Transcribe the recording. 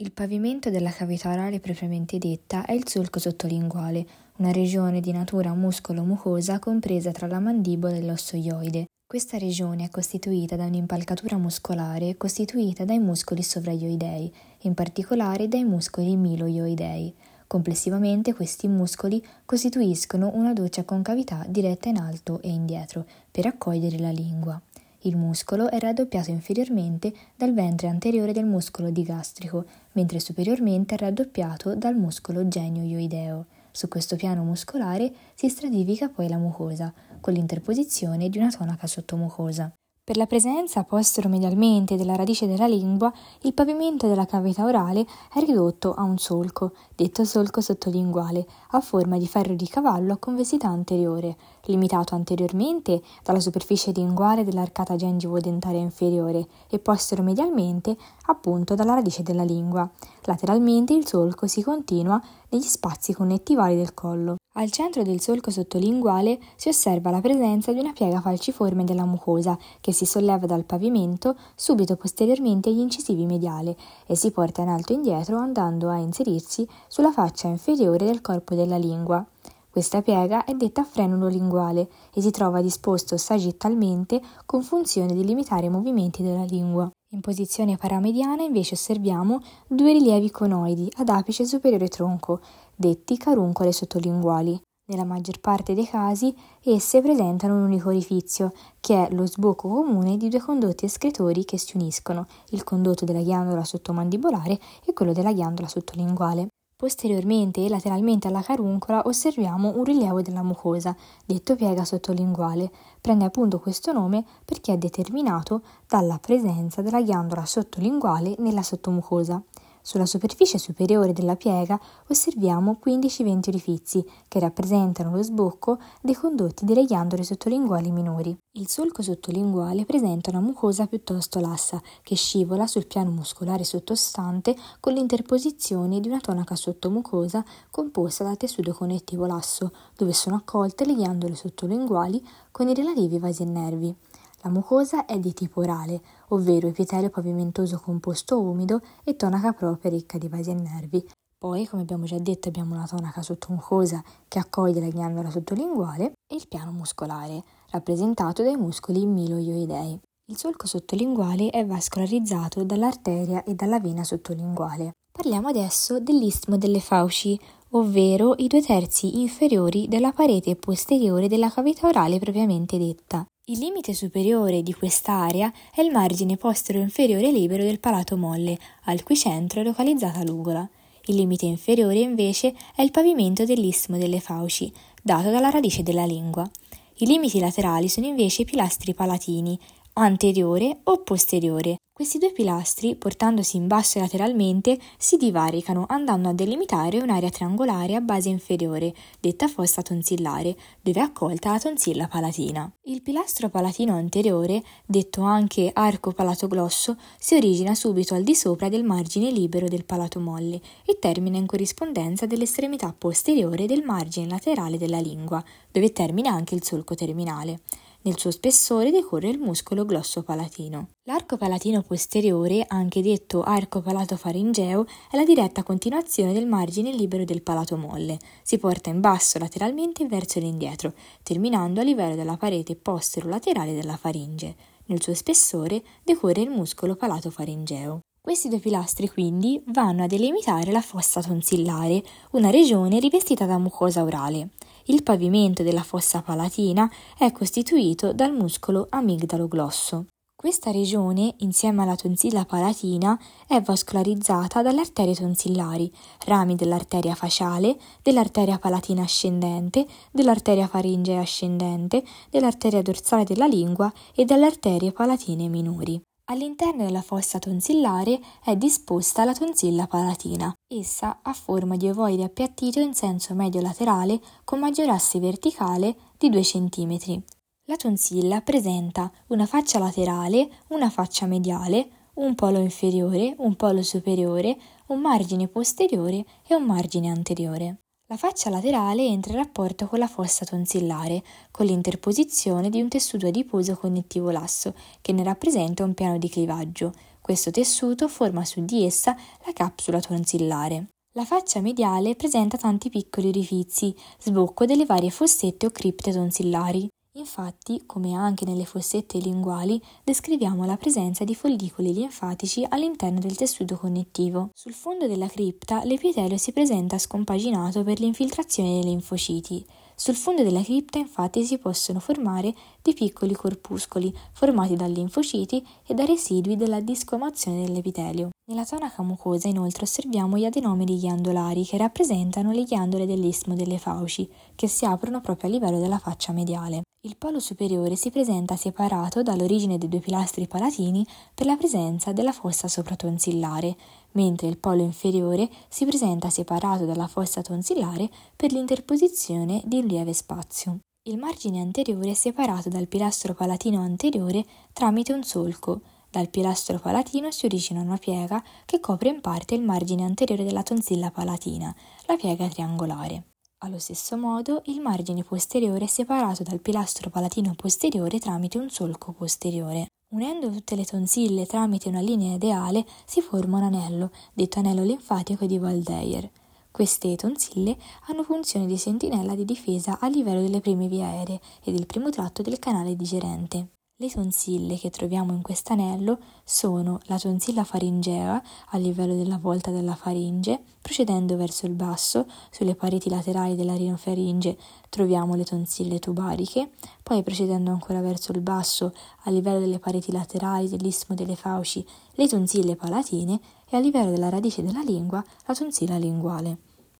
Il pavimento della cavità orale propriamente detta è il solco sottolinguale, una regione di natura muscolo-mucosa compresa tra la mandibola e l'osso ioide. Questa regione è costituita da un'impalcatura muscolare costituita dai muscoli sovraioidei, in particolare dai muscoli miloioidei. Complessivamente questi muscoli costituiscono una doccia concavità diretta in alto e indietro per accogliere la lingua. Il muscolo è raddoppiato inferiormente dal ventre anteriore del muscolo digastrico, mentre superiormente è raddoppiato dal muscolo genio-ioideo. Su questo piano muscolare si stratifica poi la mucosa, con l'interposizione di una tonaca sottomucosa. Per la presenza postero-medialmente della radice della lingua, il pavimento della cavità orale è ridotto a un solco, detto solco sottolinguale, a forma di ferro di cavallo a convessità anteriore, limitato anteriormente dalla superficie linguale dell'arcata gengivo-dentaria inferiore e postero-medialmente appunto dalla radice della lingua. Lateralmente il solco si continua negli spazi connettivali del collo. Al centro del solco sottolinguale si osserva la presenza di una piega falciforme della mucosa che si solleva dal pavimento subito posteriormente agli incisivi mediali e si porta in alto e indietro andando a inserirsi sulla faccia inferiore del corpo della lingua. Questa piega è detta frenulo linguale e si trova disposto sagittalmente con funzione di limitare i movimenti della lingua. In posizione paramediana invece osserviamo due rilievi conoidi ad apice superiore tronco, detti caruncole sottolinguali. Nella maggior parte dei casi esse presentano un unico orifizio, che è lo sbocco comune di due condotti escretori che si uniscono, il condotto della ghiandola sottomandibolare e quello della ghiandola sottolinguale. Posteriormente e lateralmente alla caruncola osserviamo un rilievo della mucosa, detto piega sottolinguale. Prende appunto questo nome perché è determinato dalla presenza della ghiandola sottolinguale nella sottomucosa. Sulla superficie superiore della piega osserviamo 15-20 orifizi che rappresentano lo sbocco dei condotti delle ghiandole sottolinguali minori. Il solco sottolinguale presenta una mucosa piuttosto lassa che scivola sul piano muscolare sottostante con l'interposizione di una tonaca sottomucosa composta da tessuto connettivo lasso, dove sono accolte le ghiandole sottolinguali con i relativi vasi e nervi. La mucosa è di tipo orale, ovvero epitelio pavimentoso composto umido e tonaca propria ricca di vasi e nervi. Poi, come abbiamo già detto, abbiamo una tonaca sottomucosa che accoglie la ghiandola sottolinguale e il piano muscolare, rappresentato dai muscoli miloioidei. Il solco sottolinguale è vascolarizzato dall'arteria e dalla vena sottolinguale. Parliamo adesso dell'istmo delle fauci, ovvero i due terzi inferiori della parete posteriore della cavità orale propriamente detta. Il limite superiore di quest'area è il margine postero inferiore libero del palato molle, al cui centro è localizzata l'ugola. Il limite inferiore invece è il pavimento dell'istmo delle fauci, dato dalla radice della lingua. I limiti laterali sono invece i pilastri palatini, anteriore o posteriore, questi due pilastri, portandosi in basso lateralmente, si divaricano andando a delimitare un'area triangolare a base inferiore, detta fossa tonsillare, dove è accolta la tonsilla palatina. Il pilastro palatino anteriore, detto anche arco palatoglosso, si origina subito al di sopra del margine libero del palato molle e termina in corrispondenza dell'estremità posteriore del margine laterale della lingua, dove termina anche il solco terminale. Nel suo spessore decorre il muscolo glosso-palatino. L'arco palatino posteriore, anche detto arco palato-faringeo, è la diretta continuazione del margine libero del palato molle. Si porta in basso lateralmente verso l'indietro, terminando a livello della parete postero-laterale della faringe. Nel suo spessore decorre il muscolo palato-faringeo. Questi due pilastri quindi vanno a delimitare la fossa tonsillare, una regione rivestita da mucosa orale. Il pavimento della fossa palatina è costituito dal muscolo amigdalo-glosso. Questa regione, insieme alla tonsilla palatina, è vascolarizzata dalle arterie tonsillari, rami dell'arteria faciale, dell'arteria palatina ascendente, dell'arteria faringea ascendente, dell'arteria dorsale della lingua e dalle arterie palatine minori. All'interno della fossa tonsillare è disposta la tonsilla palatina. Essa ha forma di ovoide appiattito in senso medio-laterale con maggior asse verticale di 2 cm. La tonsilla presenta una faccia laterale, una faccia mediale, un polo inferiore, un polo superiore, un margine posteriore e un margine anteriore. La faccia laterale entra in rapporto con la fossa tonsillare, con l'interposizione di un tessuto adiposo connettivo lasso, che ne rappresenta un piano di clivaggio. Questo tessuto forma su di essa la capsula tonsillare. La faccia mediale presenta tanti piccoli orifizi, sbocco delle varie fossette o cripte tonsillari. Infatti, come anche nelle fossette linguali, descriviamo la presenza di follicoli linfatici all'interno del tessuto connettivo. Sul fondo della cripta l'epitelio si presenta scompaginato per l'infiltrazione dei linfociti. Sul fondo della cripta infatti si possono formare dei piccoli corpuscoli formati da linfociti e da residui della discomazione dell'epitelio. Nella tonaca mucosa inoltre osserviamo gli adenomeri ghiandolari che rappresentano le ghiandole dell'istmo delle fauci, che si aprono proprio a livello della faccia mediale. Il polo superiore si presenta separato dall'origine dei due pilastri palatini per la presenza della fossa sopratonsillare, mentre il polo inferiore si presenta separato dalla fossa tonsillare per l'interposizione di un lieve spazio. Il margine anteriore è separato dal pilastro palatino anteriore tramite un solco, dal pilastro palatino si origina una piega che copre in parte il margine anteriore della tonsilla palatina, la piega triangolare. Allo stesso modo, il margine posteriore è separato dal pilastro palatino posteriore tramite un solco posteriore. Unendo tutte le tonsille tramite una linea ideale si forma un anello, detto anello linfatico di Waldeyer. Queste tonsille hanno funzione di sentinella di difesa a livello delle prime vie aeree e del primo tratto del canale digerente. Le tonsille che troviamo in quest'anello sono la tonsilla faringea a livello della volta della faringe, procedendo verso il basso, sulle pareti laterali della rinofaringe troviamo le tonsille tubariche, poi procedendo ancora verso il basso, a livello delle pareti laterali dell'istmo delle fauci, le tonsille palatine e a livello della radice della lingua la tonsilla linguale.